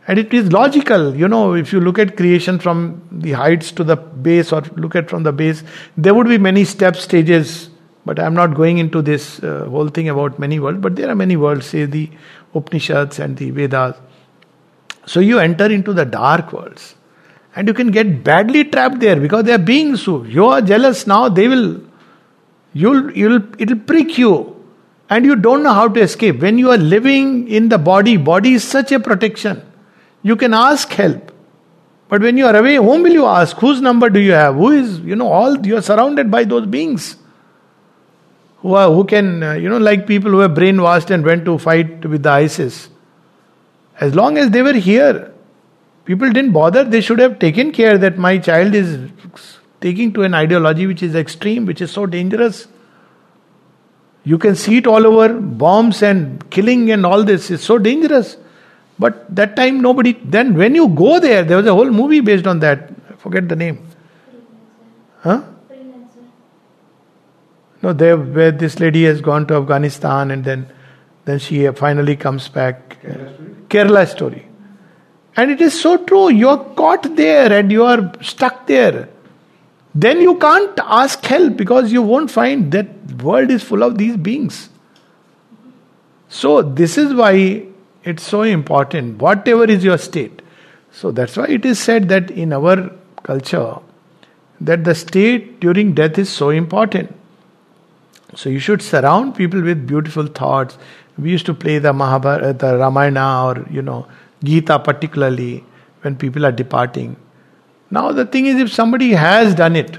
And it is logical, you know, if you look at creation from the heights to the base or look at from the base, there would be many steps, stages. But I'm not going into this uh, whole thing about many worlds, but there are many worlds, say the Upanishads and the Vedas. So you enter into the dark worlds. And you can get badly trapped there because they are beings so. You are jealous now, they will, you'll, you'll, it'll prick you. And you don't know how to escape. When you are living in the body, body is such a protection you can ask help. But when you are away, whom will you ask? Whose number do you have? Who is, you know, all you are surrounded by those beings who are, who can, uh, you know, like people who have brainwashed and went to fight with the ISIS. As long as they were here, people didn't bother. They should have taken care that my child is taking to an ideology which is extreme, which is so dangerous. You can see it all over bombs and killing and all this is so dangerous. But that time nobody. Then when you go there, there was a whole movie based on that. I forget the name. Huh? No, there where this lady has gone to Afghanistan and then then she finally comes back. Kerala story. And it is so true. You're caught there and you are stuck there. Then you can't ask help because you won't find that world is full of these beings. So this is why it's so important. Whatever is your state. So that's why it is said that in our culture that the state during death is so important. So you should surround people with beautiful thoughts. We used to play the Mahabharata, uh, the Ramayana, or you know, Gita particularly when people are departing. Now the thing is, if somebody has done it,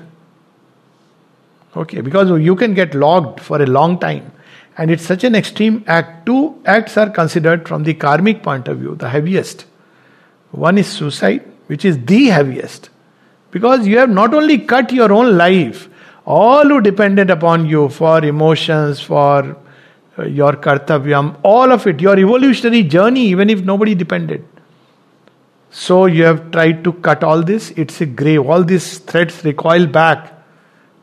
okay, because you can get logged for a long time, and it's such an extreme act. Two acts are considered from the karmic point of view the heaviest. One is suicide, which is the heaviest, because you have not only cut your own life, all who depended upon you for emotions, for uh, your kartavyam, all of it, your evolutionary journey, even if nobody depended. So you have tried to cut all this, it's a grave. All these threads recoil back,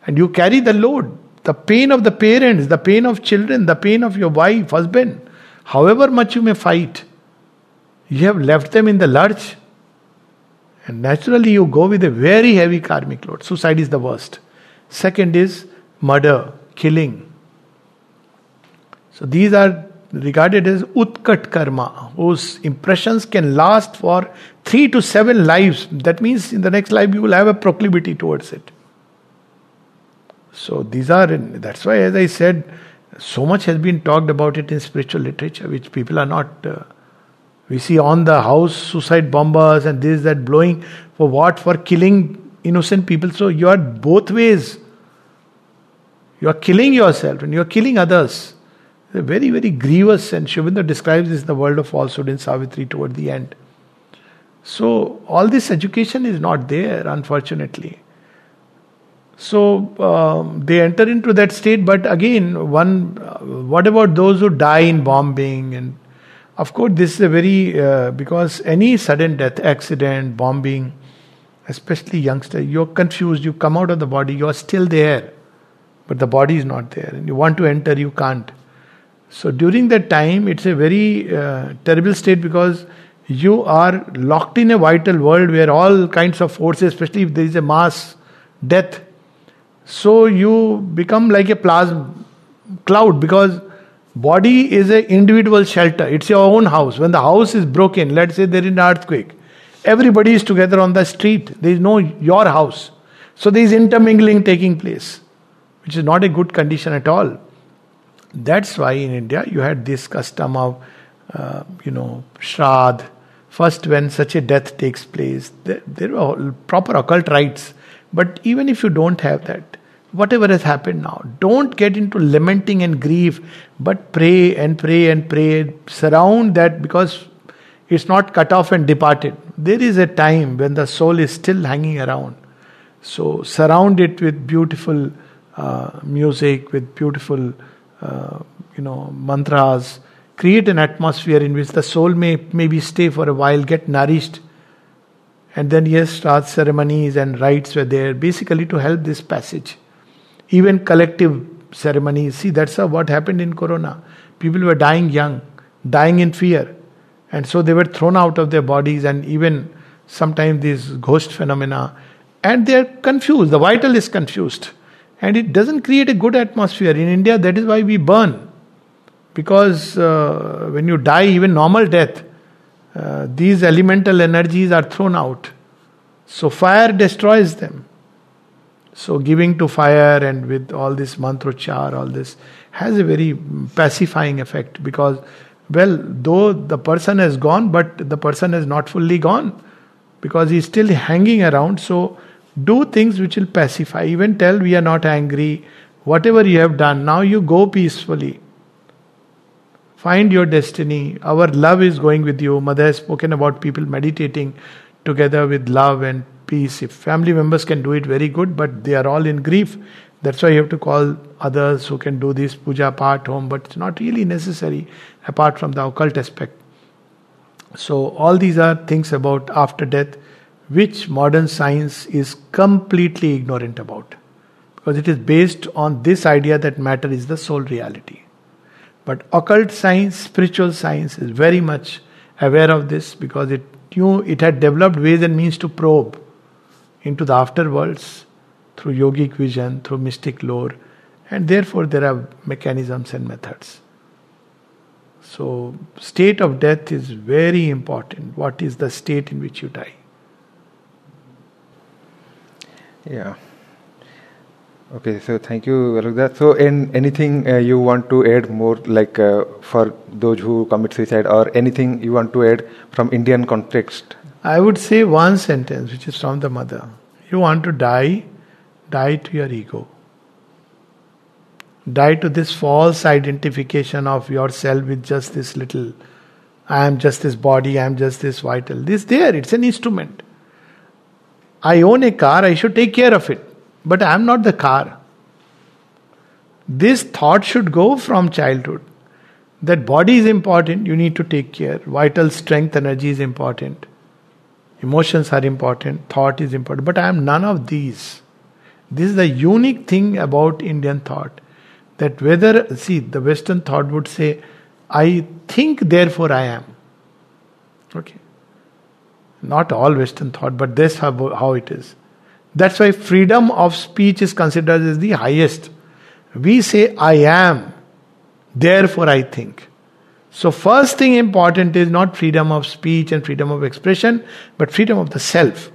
and you carry the load. The pain of the parents, the pain of children, the pain of your wife, husband, however much you may fight, you have left them in the lurch. And naturally, you go with a very heavy karmic load. Suicide is the worst. Second is murder, killing. So these are regarded as utkat karma, whose impressions can last for three to seven lives. That means in the next life you will have a proclivity towards it. So these are, that's why, as I said, so much has been talked about it in spiritual literature, which people are not. Uh, we see on the house suicide bombers and this that blowing for what? For killing innocent people. So you are both ways. You are killing yourself and you are killing others. Very, very grievous, and Aurobindo describes this in the world of falsehood in Savitri toward the end. So, all this education is not there, unfortunately. So, um, they enter into that state, but again, one, uh, what about those who die in bombing? And of course, this is a very, uh, because any sudden death, accident, bombing, especially youngster, you're confused, you come out of the body, you're still there, but the body is not there. And you want to enter, you can't. So during that time, it's a very uh, terrible state because you are locked in a vital world where all kinds of forces, especially if there is a mass death, so you become like a plasma cloud because body is an individual shelter. It's your own house. When the house is broken, let's say there is an earthquake, everybody is together on the street. There is no your house. So there is intermingling taking place, which is not a good condition at all. That's why in India you had this custom of, uh, you know, Shrad. First, when such a death takes place, there, there are proper occult rites. But even if you don't have that, whatever has happened now, don't get into lamenting and grief, but pray and pray and pray. Surround that because it's not cut off and departed. There is a time when the soul is still hanging around. So surround it with beautiful uh, music, with beautiful uh, you know, mantras, create an atmosphere in which the soul may maybe stay for a while, get nourished. And then, yes, start ceremonies and rites were there, basically to help this passage. Even collective ceremonies. See, that's what happened in Corona. People were dying young, dying in fear. And so they were thrown out of their bodies, and even sometimes these ghost phenomena. And they're confused. The vital is confused and it doesn't create a good atmosphere. In India, that is why we burn. Because uh, when you die, even normal death, uh, these elemental energies are thrown out. So fire destroys them. So giving to fire and with all this mantrochar, all this has a very pacifying effect because, well, though the person has gone, but the person is not fully gone because he's still hanging around. So do things which will pacify. Even tell we are not angry. Whatever you have done, now you go peacefully. Find your destiny. Our love is going with you. Mother has spoken about people meditating together with love and peace. If family members can do it, very good, but they are all in grief. That's why you have to call others who can do this puja part home, but it's not really necessary apart from the occult aspect. So, all these are things about after death which modern science is completely ignorant about because it is based on this idea that matter is the sole reality. But occult science, spiritual science is very much aware of this because it knew it had developed ways and means to probe into the afterworlds through yogic vision, through mystic lore, and therefore there are mechanisms and methods. So, state of death is very important. What is the state in which you die? Yeah. Okay, so thank you, Alok da. So, in anything uh, you want to add more, like uh, for those who commit suicide, or anything you want to add from Indian context? I would say one sentence, which is from the mother. You want to die, die to your ego. Die to this false identification of yourself with just this little, I am just this body, I am just this vital. This there, it's an instrument. I own a car, I should take care of it. But I am not the car. This thought should go from childhood. That body is important, you need to take care. Vital strength, energy is important. Emotions are important, thought is important. But I am none of these. This is the unique thing about Indian thought. That whether, see, the Western thought would say, I think, therefore I am. Okay. Not all Western thought, but this how, how it is. That's why freedom of speech is considered as the highest. We say, I am, therefore I think. So, first thing important is not freedom of speech and freedom of expression, but freedom of the self.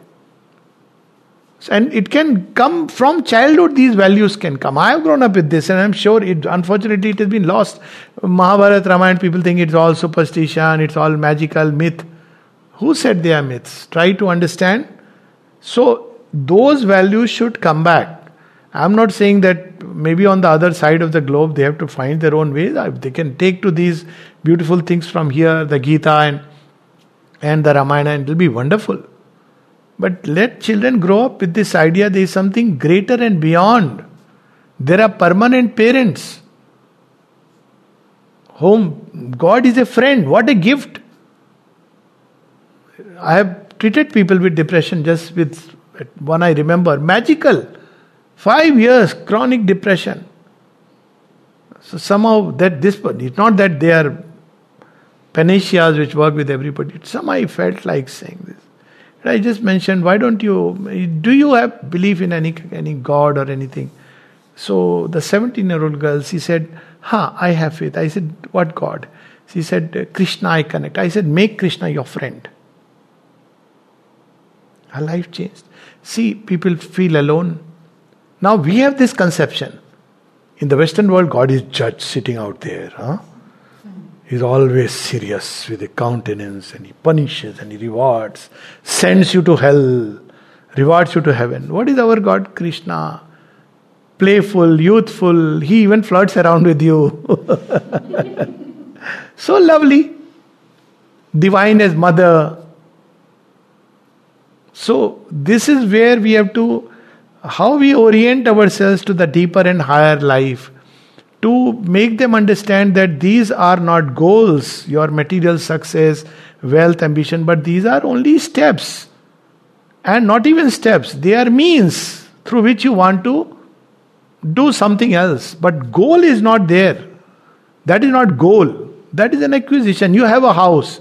And it can come from childhood, these values can come. I have grown up with this, and I'm sure it, unfortunately, it has been lost. Mahabharata, Ramayana, people think it's all superstition, it's all magical, myth. Who said they are myths? Try to understand. So, those values should come back. I'm not saying that maybe on the other side of the globe they have to find their own ways. They can take to these beautiful things from here, the Gita and, and the Ramayana, and it will be wonderful. But let children grow up with this idea there is something greater and beyond. There are permanent parents. Home, God is a friend. What a gift. I have treated people with depression just with one I remember, magical. Five years, chronic depression. So somehow that this, it's not that they are panaceas which work with everybody. Somehow I felt like saying this. I just mentioned, why don't you, do you have belief in any, any God or anything? So the 17 year old girl, she said, Ha, I have faith. I said, What God? She said, Krishna, I connect. I said, Make Krishna your friend. Her life changed. See, people feel alone. Now we have this conception. In the Western world, God is judge sitting out there. Huh? He's always serious with a countenance and he punishes and he rewards, sends you to hell, rewards you to heaven. What is our God? Krishna. Playful, youthful, he even flirts around with you. [laughs] so lovely. Divine as mother, so, this is where we have to, how we orient ourselves to the deeper and higher life to make them understand that these are not goals, your material success, wealth, ambition, but these are only steps. And not even steps, they are means through which you want to do something else. But goal is not there. That is not goal. That is an acquisition. You have a house.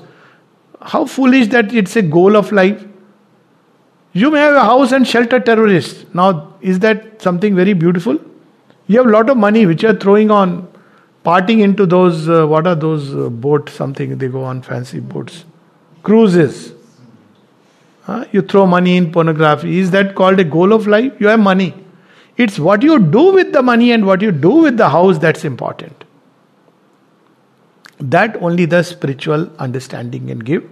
How foolish that it's a goal of life. You may have a house and shelter terrorists. Now, is that something very beautiful? You have a lot of money which you are throwing on parting into those, uh, what are those uh, boat something, they go on fancy boats. Cruises. Huh? You throw money in pornography. Is that called a goal of life? You have money. It's what you do with the money and what you do with the house that's important. That only the spiritual understanding can give.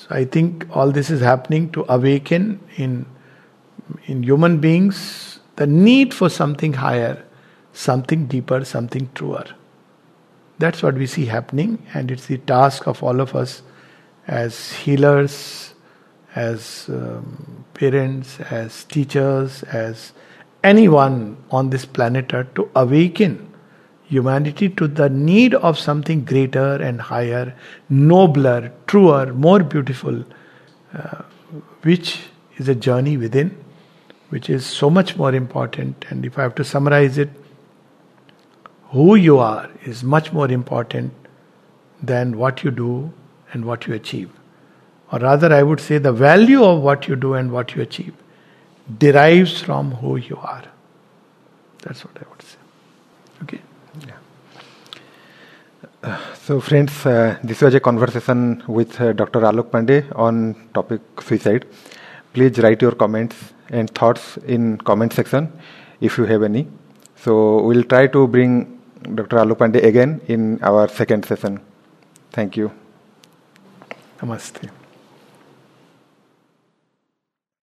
So I think all this is happening to awaken in in human beings the need for something higher, something deeper, something truer. That's what we see happening, and it's the task of all of us as healers, as um, parents, as teachers, as anyone on this planet Earth to awaken humanity to the need of something greater and higher, nobler, truer, more beautiful, uh, which is a journey within, which is so much more important. And if I have to summarize it, who you are is much more important than what you do and what you achieve. or rather, I would say the value of what you do and what you achieve derives from who you are. That's what I would say. Okay. So, friends, uh, this was a conversation with uh, Dr. Alok Pandey on topic suicide. Please write your comments and thoughts in comment section if you have any. So, we'll try to bring Dr. Alok Pandey again in our second session. Thank you. Namaste.